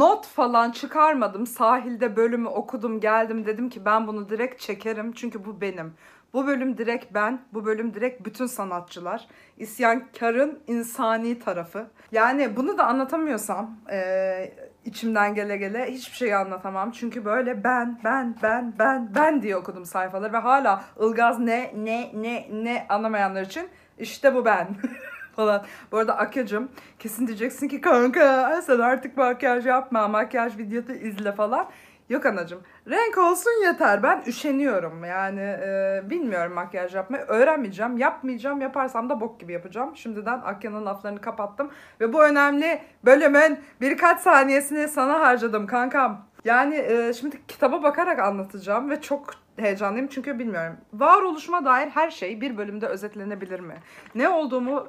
not falan çıkarmadım. Sahilde bölümü okudum geldim dedim ki ben bunu direkt çekerim çünkü bu benim. Bu bölüm direkt ben, bu bölüm direkt bütün sanatçılar. İsyankarın insani tarafı. Yani bunu da anlatamıyorsam e, içimden gele gele hiçbir şeyi anlatamam. Çünkü böyle ben, ben, ben, ben, ben diye okudum sayfaları ve hala ılgaz ne, ne, ne, ne anlamayanlar için işte bu ben. falan. Bu arada Akya'cığım kesin diyeceksin ki kanka sen artık makyaj yapma, makyaj videosu izle falan. Yok anacığım. Renk olsun yeter. Ben üşeniyorum. Yani e, bilmiyorum makyaj yapmayı. Öğrenmeyeceğim. Yapmayacağım. Yaparsam da bok gibi yapacağım. Şimdiden Akya'nın laflarını kapattım. Ve bu önemli bölümün birkaç saniyesini sana harcadım kankam. Yani e, şimdi kitaba bakarak anlatacağım ve çok heyecanlıyım çünkü bilmiyorum. Varoluşuma dair her şey bir bölümde özetlenebilir mi? Ne olduğumu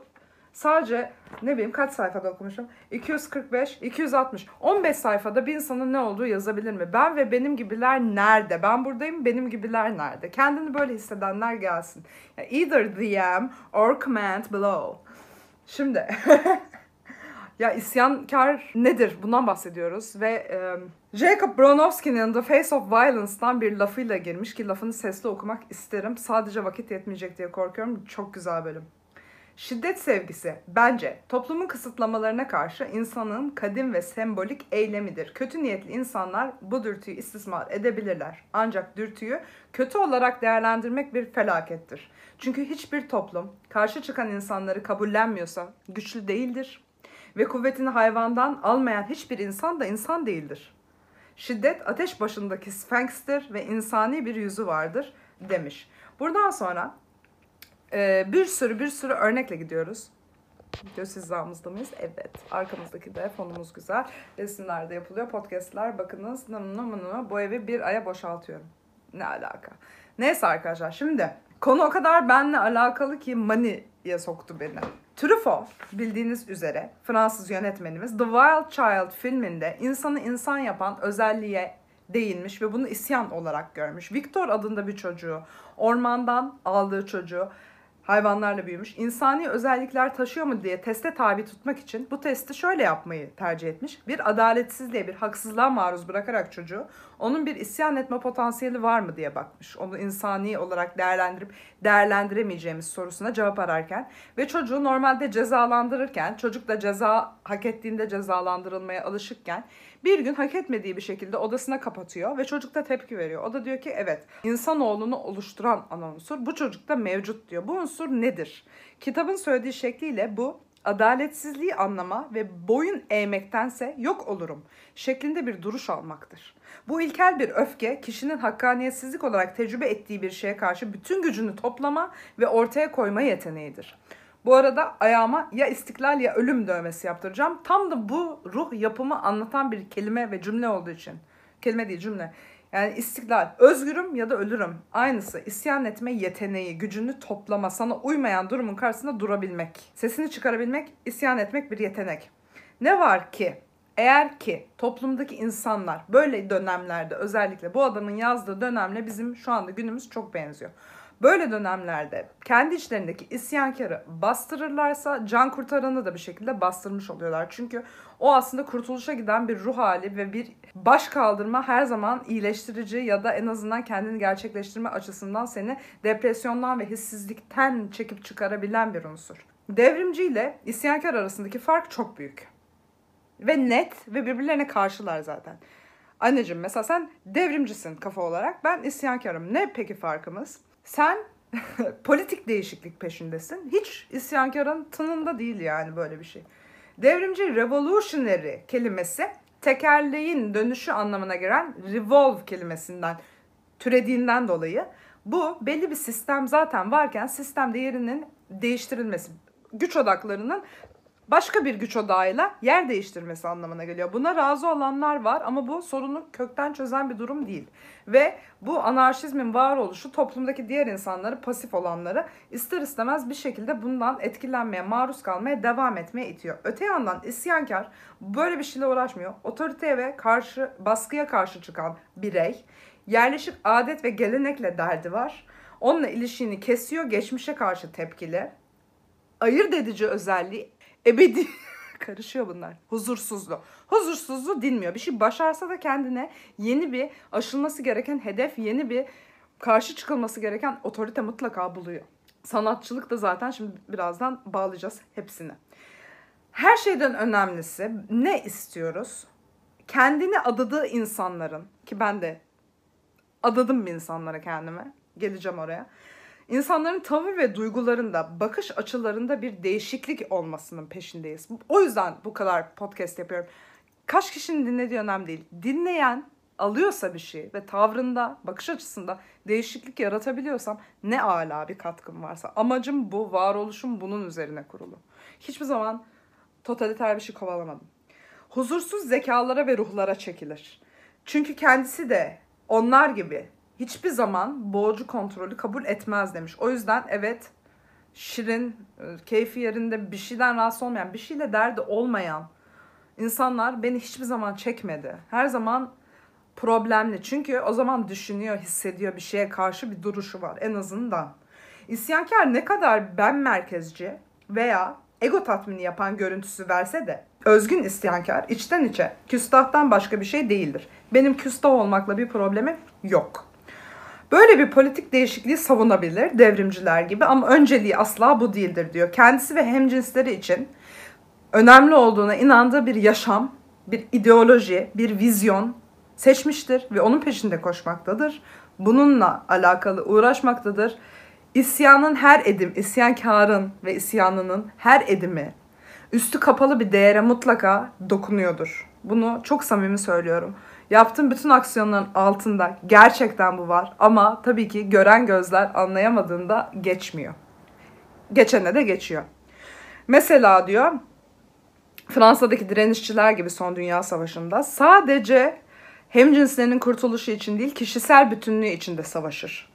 Sadece ne bileyim kaç sayfada okumuşum? 245, 260, 15 sayfada bir insanın ne olduğu yazabilir mi? Ben ve benim gibiler nerede? Ben buradayım, benim gibiler nerede? Kendini böyle hissedenler gelsin. Either DM or comment below. Şimdi ya isyankar nedir? Bundan bahsediyoruz ve e, Jacob Bronowski'nin The Face of Violence'dan bir lafıyla girmiş ki lafını sesli okumak isterim. Sadece vakit yetmeyecek diye korkuyorum. Çok güzel bölüm. Şiddet sevgisi bence toplumun kısıtlamalarına karşı insanın kadim ve sembolik eylemidir. Kötü niyetli insanlar bu dürtüyü istismar edebilirler. Ancak dürtüyü kötü olarak değerlendirmek bir felakettir. Çünkü hiçbir toplum karşı çıkan insanları kabullenmiyorsa güçlü değildir ve kuvvetini hayvandan almayan hiçbir insan da insan değildir. Şiddet ateş başındaki sfenkstir ve insani bir yüzü vardır demiş. Buradan sonra ee, bir sürü bir sürü örnekle gidiyoruz. Göz hizamızda mıyız? Evet. Arkamızdaki de fonumuz güzel. Resimler de yapılıyor. Podcastler bakınız. Bu evi bir aya boşaltıyorum. Ne alaka? Neyse arkadaşlar şimdi konu o kadar benle alakalı ki Mani'ye soktu beni. Truffaut bildiğiniz üzere Fransız yönetmenimiz The Wild Child filminde insanı insan yapan özelliğe değinmiş ve bunu isyan olarak görmüş. Victor adında bir çocuğu ormandan aldığı çocuğu hayvanlarla büyümüş. İnsani özellikler taşıyor mu diye teste tabi tutmak için bu testi şöyle yapmayı tercih etmiş. Bir adaletsizliğe, bir haksızlığa maruz bırakarak çocuğu onun bir isyan etme potansiyeli var mı diye bakmış. Onu insani olarak değerlendirip değerlendiremeyeceğimiz sorusuna cevap ararken ve çocuğu normalde cezalandırırken, çocuk da ceza hak ettiğinde cezalandırılmaya alışıkken bir gün hak etmediği bir şekilde odasına kapatıyor ve çocuk da tepki veriyor. O da diyor ki evet insanoğlunu oluşturan ana unsur bu çocukta mevcut diyor. Bu unsur nedir? Kitabın söylediği şekliyle bu adaletsizliği anlama ve boyun eğmektense yok olurum şeklinde bir duruş almaktır. Bu ilkel bir öfke kişinin hakkaniyetsizlik olarak tecrübe ettiği bir şeye karşı bütün gücünü toplama ve ortaya koyma yeteneğidir. Bu arada ayağıma ya istiklal ya ölüm dövmesi yaptıracağım. Tam da bu ruh yapımı anlatan bir kelime ve cümle olduğu için. Kelime değil cümle. Yani istiklal, özgürüm ya da ölürüm. Aynısı isyan etme yeteneği, gücünü toplama, sana uymayan durumun karşısında durabilmek. Sesini çıkarabilmek, isyan etmek bir yetenek. Ne var ki eğer ki toplumdaki insanlar böyle dönemlerde özellikle bu adamın yazdığı dönemle bizim şu anda günümüz çok benziyor. Böyle dönemlerde kendi içlerindeki isyankarı bastırırlarsa can kurtaranı da bir şekilde bastırmış oluyorlar. Çünkü o aslında kurtuluşa giden bir ruh hali ve bir baş kaldırma her zaman iyileştirici ya da en azından kendini gerçekleştirme açısından seni depresyondan ve hissizlikten çekip çıkarabilen bir unsur. Devrimci ile isyankar arasındaki fark çok büyük. Ve net ve birbirlerine karşılar zaten. Anneciğim mesela sen devrimcisin kafa olarak. Ben isyankarım. Ne peki farkımız? Sen politik değişiklik peşindesin. Hiç isyankarın tınında değil yani böyle bir şey. Devrimci revolutionary kelimesi tekerleğin dönüşü anlamına gelen revolve kelimesinden türediğinden dolayı bu belli bir sistem zaten varken sistem değerinin değiştirilmesi, güç odaklarının başka bir güç odağıyla yer değiştirmesi anlamına geliyor. Buna razı olanlar var ama bu sorunu kökten çözen bir durum değil. Ve bu anarşizmin varoluşu toplumdaki diğer insanları, pasif olanları ister istemez bir şekilde bundan etkilenmeye, maruz kalmaya devam etmeye itiyor. Öte yandan isyankar böyle bir şeyle uğraşmıyor. Otoriteye ve karşı baskıya karşı çıkan birey yerleşik adet ve gelenekle derdi var. Onunla ilişkini kesiyor, geçmişe karşı tepkili. Ayırt edici özelliği ebedi karışıyor bunlar. Huzursuzluğu. Huzursuzluğu dinmiyor. Bir şey başarsa da kendine yeni bir aşılması gereken hedef, yeni bir karşı çıkılması gereken otorite mutlaka buluyor. Sanatçılık da zaten şimdi birazdan bağlayacağız hepsini. Her şeyden önemlisi ne istiyoruz? Kendini adadığı insanların ki ben de adadım bir insanlara kendime. Geleceğim oraya. İnsanların tavır ve duygularında, bakış açılarında bir değişiklik olmasının peşindeyiz. O yüzden bu kadar podcast yapıyorum. Kaç kişinin dinlediği önemli değil. Dinleyen alıyorsa bir şey ve tavrında, bakış açısında değişiklik yaratabiliyorsam ne ala bir katkım varsa. Amacım bu, varoluşum bunun üzerine kurulu. Hiçbir zaman totaliter bir şey kovalamadım. Huzursuz zekalara ve ruhlara çekilir. Çünkü kendisi de onlar gibi hiçbir zaman boğucu kontrolü kabul etmez demiş. O yüzden evet şirin, e, keyfi yerinde bir şeyden rahatsız olmayan, bir şeyle derdi olmayan insanlar beni hiçbir zaman çekmedi. Her zaman problemli. Çünkü o zaman düşünüyor, hissediyor bir şeye karşı bir duruşu var en azından. İsyankar ne kadar ben merkezci veya ego tatmini yapan görüntüsü verse de özgün isyankar içten içe küstahtan başka bir şey değildir. Benim küstah olmakla bir problemim yok. Böyle bir politik değişikliği savunabilir devrimciler gibi ama önceliği asla bu değildir diyor. Kendisi ve hemcinsleri için önemli olduğuna inandığı bir yaşam, bir ideoloji, bir vizyon seçmiştir ve onun peşinde koşmaktadır. Bununla alakalı uğraşmaktadır. İsyanın her edim, isyankarın ve isyanının her edimi üstü kapalı bir değere mutlaka dokunuyordur. Bunu çok samimi söylüyorum. Yaptığım bütün aksiyonların altında gerçekten bu var ama tabii ki gören gözler anlayamadığında geçmiyor. Geçene de geçiyor. Mesela diyor Fransa'daki direnişçiler gibi son dünya savaşında sadece hem cinslerinin kurtuluşu için değil kişisel bütünlüğü için de savaşır.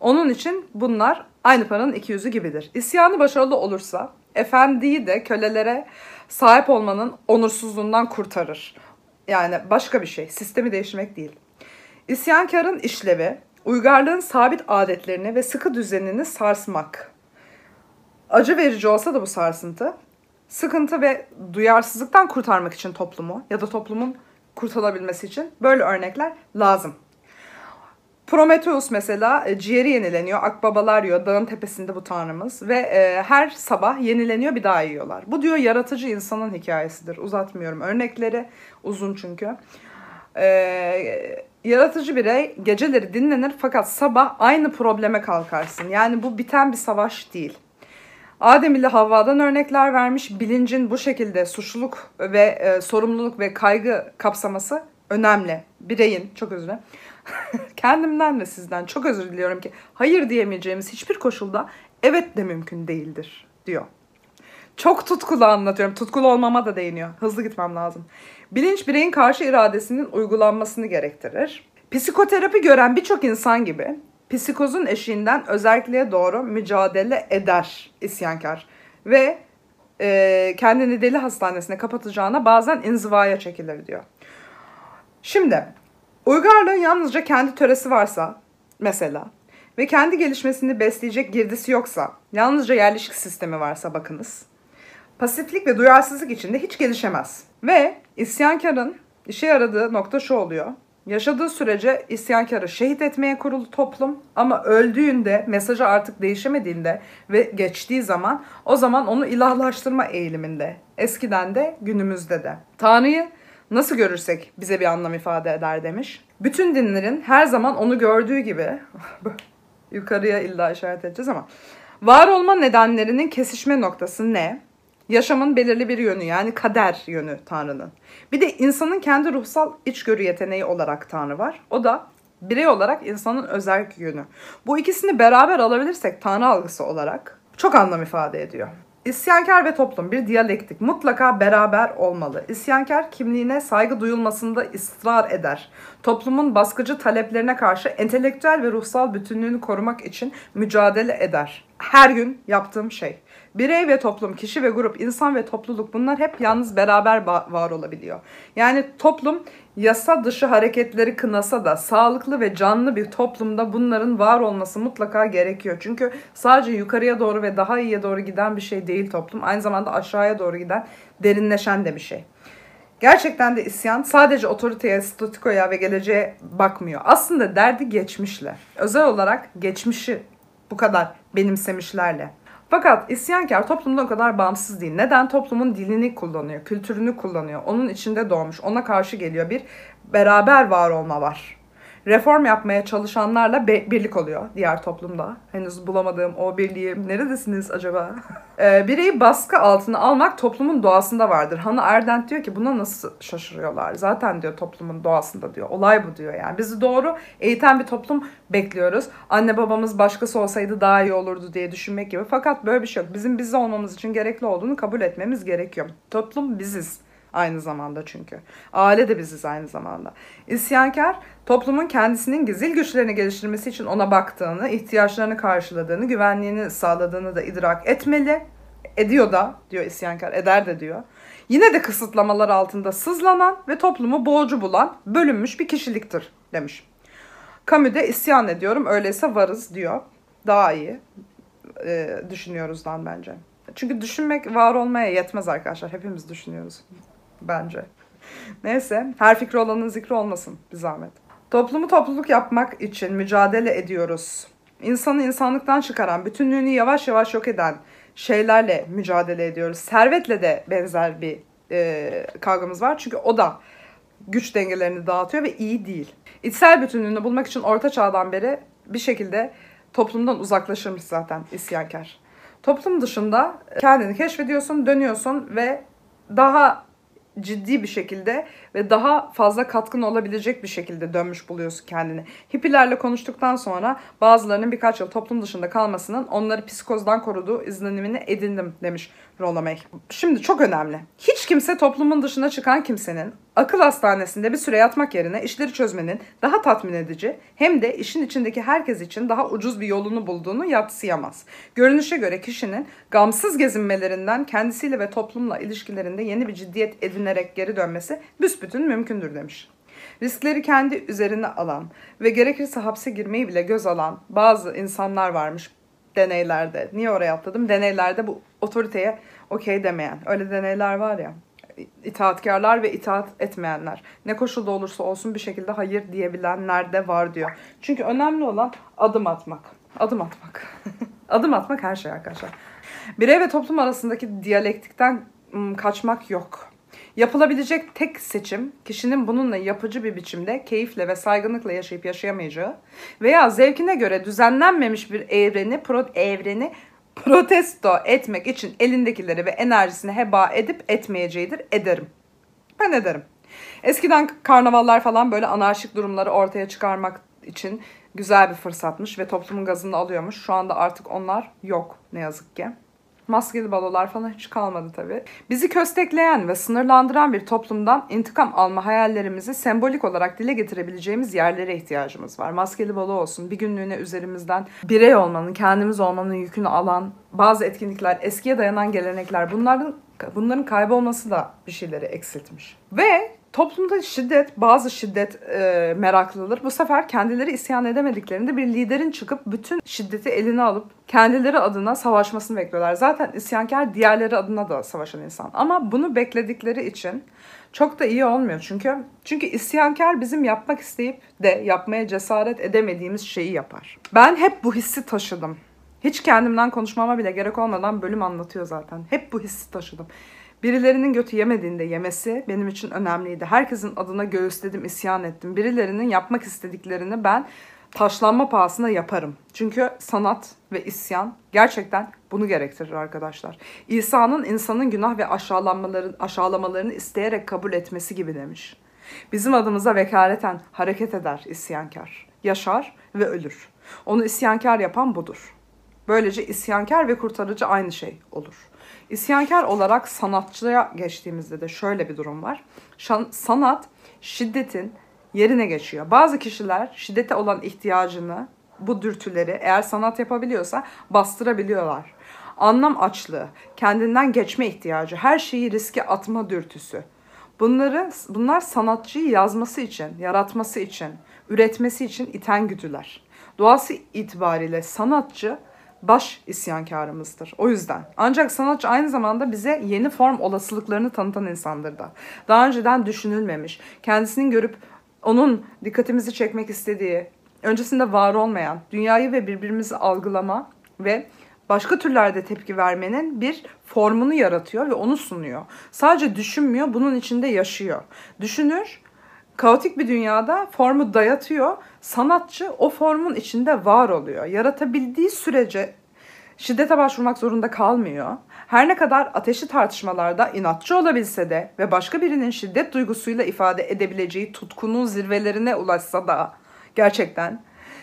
Onun için bunlar aynı paranın iki yüzü gibidir. İsyanı başarılı olursa efendiyi de kölelere sahip olmanın onursuzluğundan kurtarır. Yani başka bir şey. Sistemi değiştirmek değil. İsyankarın işlevi uygarlığın sabit adetlerini ve sıkı düzenini sarsmak. Acı verici olsa da bu sarsıntı sıkıntı ve duyarsızlıktan kurtarmak için toplumu ya da toplumun kurtulabilmesi için böyle örnekler lazım. Prometheus mesela e, ciğeri yenileniyor. Akbabalar yiyor. Dağın tepesinde bu tanrımız. Ve e, her sabah yenileniyor bir daha yiyorlar. Bu diyor yaratıcı insanın hikayesidir. Uzatmıyorum. Örnekleri uzun çünkü. E, yaratıcı birey geceleri dinlenir fakat sabah aynı probleme kalkarsın. Yani bu biten bir savaş değil. Adem ile Havva'dan örnekler vermiş. Bilincin bu şekilde suçluluk ve e, sorumluluk ve kaygı kapsaması önemli. Bireyin, çok özür dilerim kendimden ve sizden çok özür diliyorum ki hayır diyemeyeceğimiz hiçbir koşulda evet de mümkün değildir diyor. Çok tutkulu anlatıyorum. Tutkulu olmama da değiniyor. Hızlı gitmem lazım. Bilinç bireyin karşı iradesinin uygulanmasını gerektirir. Psikoterapi gören birçok insan gibi psikozun eşiğinden özelliğe doğru mücadele eder isyankar. Ve e, kendini deli hastanesine kapatacağına bazen inzivaya çekilir diyor. Şimdi Uygarlığın yalnızca kendi töresi varsa mesela ve kendi gelişmesini besleyecek girdisi yoksa, yalnızca yerleşik sistemi varsa bakınız. Pasiflik ve duyarsızlık içinde hiç gelişemez. Ve isyankarın işe yaradığı nokta şu oluyor. Yaşadığı sürece isyankarı şehit etmeye kurulu toplum ama öldüğünde, mesajı artık değişemediğinde ve geçtiği zaman o zaman onu ilahlaştırma eğiliminde. Eskiden de günümüzde de. Tanrı'yı nasıl görürsek bize bir anlam ifade eder demiş. Bütün dinlerin her zaman onu gördüğü gibi yukarıya illa işaret edeceğiz ama var olma nedenlerinin kesişme noktası ne? Yaşamın belirli bir yönü yani kader yönü Tanrı'nın. Bir de insanın kendi ruhsal içgörü yeteneği olarak Tanrı var. O da birey olarak insanın özel yönü. Bu ikisini beraber alabilirsek Tanrı algısı olarak çok anlam ifade ediyor. İsyankar ve toplum bir diyalektik mutlaka beraber olmalı. İsyankar kimliğine saygı duyulmasında ısrar eder. Toplumun baskıcı taleplerine karşı entelektüel ve ruhsal bütünlüğünü korumak için mücadele eder. Her gün yaptığım şey. Birey ve toplum, kişi ve grup, insan ve topluluk bunlar hep yalnız beraber var olabiliyor. Yani toplum yasa dışı hareketleri kınasa da sağlıklı ve canlı bir toplumda bunların var olması mutlaka gerekiyor. Çünkü sadece yukarıya doğru ve daha iyiye doğru giden bir şey değil toplum. Aynı zamanda aşağıya doğru giden derinleşen de bir şey. Gerçekten de isyan sadece otoriteye, statikoya ve geleceğe bakmıyor. Aslında derdi geçmişle. Özel olarak geçmişi bu kadar benimsemişlerle. Fakat isyankar toplumda o kadar bağımsız değil. Neden? Toplumun dilini kullanıyor, kültürünü kullanıyor. Onun içinde doğmuş, ona karşı geliyor. Bir beraber var olma var reform yapmaya çalışanlarla be- birlik oluyor diğer toplumda. Henüz bulamadığım o birliği neredesiniz acaba? ee, bireyi baskı altına almak toplumun doğasında vardır. Hannah Arendt diyor ki buna nasıl şaşırıyorlar? Zaten diyor toplumun doğasında diyor. Olay bu diyor yani. Bizi doğru eğiten bir toplum bekliyoruz. Anne babamız başkası olsaydı daha iyi olurdu diye düşünmek gibi. Fakat böyle bir şey yok. Bizim biz olmamız için gerekli olduğunu kabul etmemiz gerekiyor. Toplum biziz aynı zamanda çünkü. Aile de biziz aynı zamanda. İsyankar toplumun kendisinin gizil güçlerini geliştirmesi için ona baktığını, ihtiyaçlarını karşıladığını, güvenliğini sağladığını da idrak etmeli. Ediyor da diyor isyankar, eder de diyor. Yine de kısıtlamalar altında sızlanan ve toplumu boğucu bulan bölünmüş bir kişiliktir demiş. Camus de isyan ediyorum öyleyse varız diyor. Daha iyi e, düşünüyoruzdan bence. Çünkü düşünmek var olmaya yetmez arkadaşlar. Hepimiz düşünüyoruz bence. Neyse her fikri olanın zikri olmasın bir zahmet. Toplumu topluluk yapmak için mücadele ediyoruz. İnsanı insanlıktan çıkaran, bütünlüğünü yavaş yavaş yok eden şeylerle mücadele ediyoruz. Servetle de benzer bir e, kavgamız var. Çünkü o da güç dengelerini dağıtıyor ve iyi değil. İçsel bütünlüğünü bulmak için orta çağdan beri bir şekilde toplumdan uzaklaşırmış zaten isyankar. Toplum dışında kendini keşfediyorsun, dönüyorsun ve daha ciddi bir şekilde ve daha fazla katkın olabilecek bir şekilde dönmüş buluyorsun kendini. Hippilerle konuştuktan sonra bazılarının birkaç yıl toplum dışında kalmasının onları psikozdan koruduğu izlenimini edindim demiş Rollo May. Şimdi çok önemli. Hiç kimse toplumun dışına çıkan kimsenin akıl hastanesinde bir süre yatmak yerine işleri çözmenin daha tatmin edici hem de işin içindeki herkes için daha ucuz bir yolunu bulduğunu yatsıyamaz. Görünüşe göre kişinin gamsız gezinmelerinden kendisiyle ve toplumla ilişkilerinde yeni bir ciddiyet edinerek geri dönmesi büsbütün mümkündür demiş. Riskleri kendi üzerine alan ve gerekirse hapse girmeyi bile göz alan bazı insanlar varmış deneylerde. Niye oraya atladım? Deneylerde bu otoriteye okey demeyen. Öyle deneyler var ya itaatkarlar ve itaat etmeyenler. Ne koşulda olursa olsun bir şekilde hayır diyebilenler de var diyor. Çünkü önemli olan adım atmak. Adım atmak. adım atmak her şey arkadaşlar. Birey ve toplum arasındaki diyalektikten kaçmak yok. Yapılabilecek tek seçim kişinin bununla yapıcı bir biçimde keyifle ve saygınlıkla yaşayıp yaşayamayacağı veya zevkine göre düzenlenmemiş bir evreni, pro, evreni protesto etmek için elindekileri ve enerjisini heba edip etmeyeceğidir. Ederim. Ben ederim. Eskiden karnavallar falan böyle anarşik durumları ortaya çıkarmak için güzel bir fırsatmış ve toplumun gazını alıyormuş. Şu anda artık onlar yok ne yazık ki. Maskeli balolar falan hiç kalmadı tabii. Bizi köstekleyen ve sınırlandıran bir toplumdan intikam alma hayallerimizi sembolik olarak dile getirebileceğimiz yerlere ihtiyacımız var. Maskeli balo olsun, bir günlüğüne üzerimizden birey olmanın, kendimiz olmanın yükünü alan bazı etkinlikler, eskiye dayanan gelenekler bunların bunların kaybolması da bir şeyleri eksiltmiş. Ve Toplumda şiddet, bazı şiddet e, meraklıları bu sefer kendileri isyan edemediklerinde bir liderin çıkıp bütün şiddeti eline alıp kendileri adına savaşmasını bekliyorlar. Zaten isyankar diğerleri adına da savaşan insan. Ama bunu bekledikleri için çok da iyi olmuyor çünkü çünkü isyankar bizim yapmak isteyip de yapmaya cesaret edemediğimiz şeyi yapar. Ben hep bu hissi taşıdım. Hiç kendimden konuşmama bile gerek olmadan bölüm anlatıyor zaten. Hep bu hissi taşıdım. Birilerinin götü yemediğinde yemesi benim için önemliydi. Herkesin adına göğüsledim, isyan ettim. Birilerinin yapmak istediklerini ben taşlanma pahasına yaparım. Çünkü sanat ve isyan gerçekten bunu gerektirir arkadaşlar. İsa'nın insanın günah ve aşağılamaların, aşağılamalarını isteyerek kabul etmesi gibi demiş. Bizim adımıza vekaleten hareket eder isyankar. Yaşar ve ölür. Onu isyankar yapan budur. Böylece isyankar ve kurtarıcı aynı şey olur. İsyankar olarak sanatçıya geçtiğimizde de şöyle bir durum var. Sanat şiddetin yerine geçiyor. Bazı kişiler şiddete olan ihtiyacını, bu dürtüleri eğer sanat yapabiliyorsa bastırabiliyorlar. anlam açlığı, kendinden geçme ihtiyacı, her şeyi riske atma dürtüsü. Bunları bunlar sanatçıyı yazması için, yaratması için, üretmesi için iten güdüler. Doğası itibariyle sanatçı baş isyankarımızdır. O yüzden. Ancak sanatçı aynı zamanda bize yeni form olasılıklarını tanıtan insandır da. Daha önceden düşünülmemiş, kendisinin görüp onun dikkatimizi çekmek istediği, öncesinde var olmayan, dünyayı ve birbirimizi algılama ve başka türlerde tepki vermenin bir formunu yaratıyor ve onu sunuyor. Sadece düşünmüyor, bunun içinde yaşıyor. Düşünür, kaotik bir dünyada formu dayatıyor. Sanatçı o formun içinde var oluyor. Yaratabildiği sürece şiddete başvurmak zorunda kalmıyor. Her ne kadar ateşli tartışmalarda inatçı olabilse de ve başka birinin şiddet duygusuyla ifade edebileceği tutkunun zirvelerine ulaşsa da gerçekten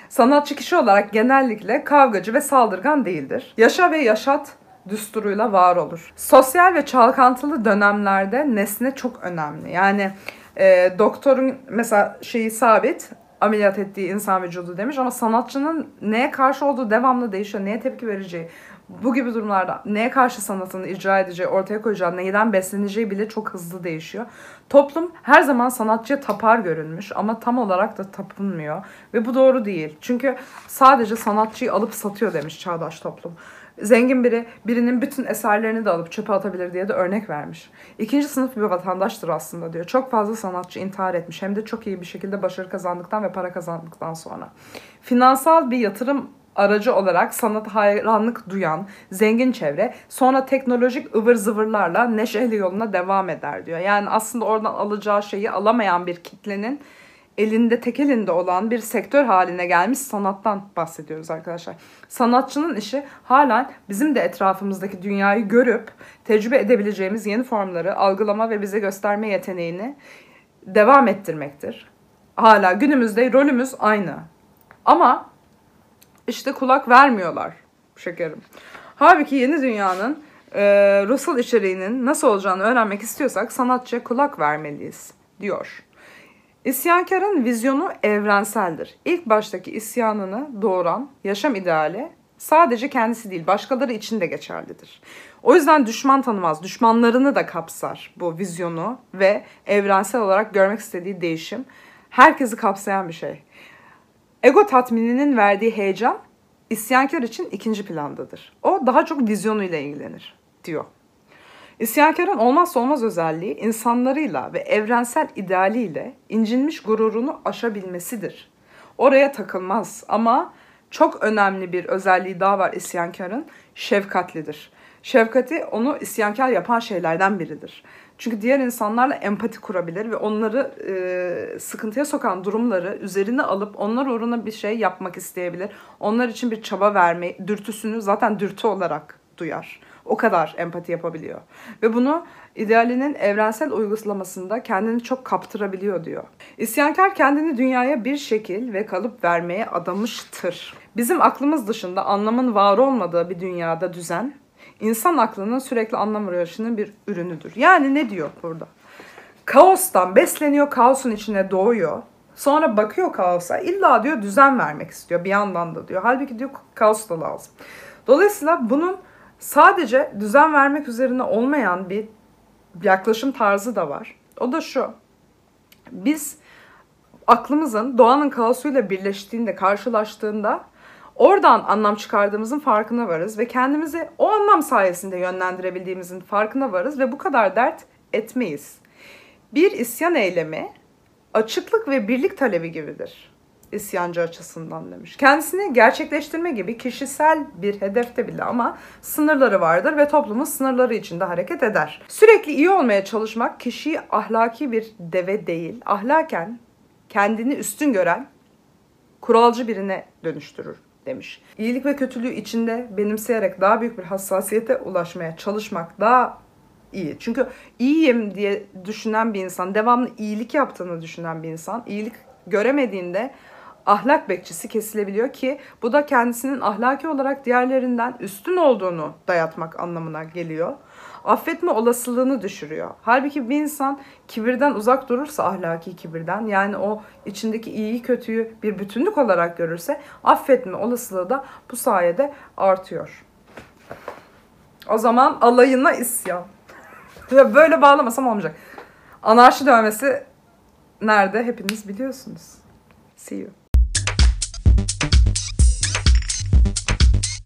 sanatçı kişi olarak genellikle kavgacı ve saldırgan değildir. Yaşa ve yaşat düsturuyla var olur. Sosyal ve çalkantılı dönemlerde nesne çok önemli. Yani e, doktorun mesela şeyi sabit ameliyat ettiği insan vücudu demiş ama sanatçının neye karşı olduğu devamlı değişiyor. Neye tepki vereceği, bu gibi durumlarda neye karşı sanatını icra edeceği, ortaya koyacağı, neyden besleneceği bile çok hızlı değişiyor. Toplum her zaman sanatçıya tapar görünmüş ama tam olarak da tapınmıyor ve bu doğru değil. Çünkü sadece sanatçıyı alıp satıyor demiş çağdaş toplum. Zengin biri birinin bütün eserlerini de alıp çöpe atabilir diye de örnek vermiş. İkinci sınıf bir vatandaştır aslında diyor. Çok fazla sanatçı intihar etmiş hem de çok iyi bir şekilde başarı kazandıktan ve para kazandıktan sonra. Finansal bir yatırım aracı olarak sanat hayranlık duyan zengin çevre sonra teknolojik ıvır zıvırlarla neşeli yoluna devam eder diyor. Yani aslında oradan alacağı şeyi alamayan bir kitlenin elinde tek elinde olan bir sektör haline gelmiş sanattan bahsediyoruz arkadaşlar. Sanatçının işi halen bizim de etrafımızdaki dünyayı görüp tecrübe edebileceğimiz yeni formları algılama ve bize gösterme yeteneğini devam ettirmektir. Hala günümüzde rolümüz aynı. Ama işte kulak vermiyorlar şekerim. Halbuki yeni dünyanın e, ruhsal içeriğinin nasıl olacağını öğrenmek istiyorsak sanatçıya kulak vermeliyiz diyor. İsyankarın vizyonu evrenseldir. İlk baştaki isyanını doğuran yaşam ideali sadece kendisi değil başkaları için de geçerlidir. O yüzden düşman tanımaz, düşmanlarını da kapsar bu vizyonu ve evrensel olarak görmek istediği değişim herkesi kapsayan bir şey. Ego tatmininin verdiği heyecan isyankar için ikinci plandadır. O daha çok vizyonuyla ilgilenir diyor. İsyankarın olmazsa olmaz özelliği insanlarıyla ve evrensel idealiyle incinmiş gururunu aşabilmesidir. Oraya takılmaz ama çok önemli bir özelliği daha var isyankarın. Şefkatlidir. Şefkati onu isyankar yapan şeylerden biridir. Çünkü diğer insanlarla empati kurabilir ve onları e, sıkıntıya sokan durumları üzerine alıp onlar uğruna bir şey yapmak isteyebilir. Onlar için bir çaba verme dürtüsünü zaten dürtü olarak duyar. O kadar empati yapabiliyor. Ve bunu idealinin evrensel uygulamasında kendini çok kaptırabiliyor diyor. İsyankar kendini dünyaya bir şekil ve kalıp vermeye adamıştır. Bizim aklımız dışında anlamın var olmadığı bir dünyada düzen, insan aklının sürekli anlam arayışının bir ürünüdür. Yani ne diyor burada? Kaostan besleniyor, kaosun içine doğuyor. Sonra bakıyor kaosa, illa diyor düzen vermek istiyor bir yandan da diyor. Halbuki diyor kaos da lazım. Dolayısıyla bunun sadece düzen vermek üzerine olmayan bir yaklaşım tarzı da var. O da şu. Biz aklımızın doğanın kaosuyla birleştiğinde, karşılaştığında oradan anlam çıkardığımızın farkına varız ve kendimizi o anlam sayesinde yönlendirebildiğimizin farkına varız ve bu kadar dert etmeyiz. Bir isyan eylemi açıklık ve birlik talebi gibidir isyancı açısından demiş. Kendisini gerçekleştirme gibi kişisel bir hedefte bile ama sınırları vardır ve toplumun sınırları içinde hareket eder. Sürekli iyi olmaya çalışmak kişiyi ahlaki bir deve değil, ahlaken kendini üstün gören kuralcı birine dönüştürür demiş. İyilik ve kötülüğü içinde benimseyerek daha büyük bir hassasiyete ulaşmaya çalışmak daha iyi. Çünkü iyiyim diye düşünen bir insan, devamlı iyilik yaptığını düşünen bir insan, iyilik göremediğinde ahlak bekçisi kesilebiliyor ki bu da kendisinin ahlaki olarak diğerlerinden üstün olduğunu dayatmak anlamına geliyor. Affetme olasılığını düşürüyor. Halbuki bir insan kibirden uzak durursa ahlaki kibirden yani o içindeki iyiyi kötüyü bir bütünlük olarak görürse affetme olasılığı da bu sayede artıyor. O zaman alayına isyan. Ya böyle bağlamasam olmayacak. Anarşi dövmesi nerede hepiniz biliyorsunuz. See you.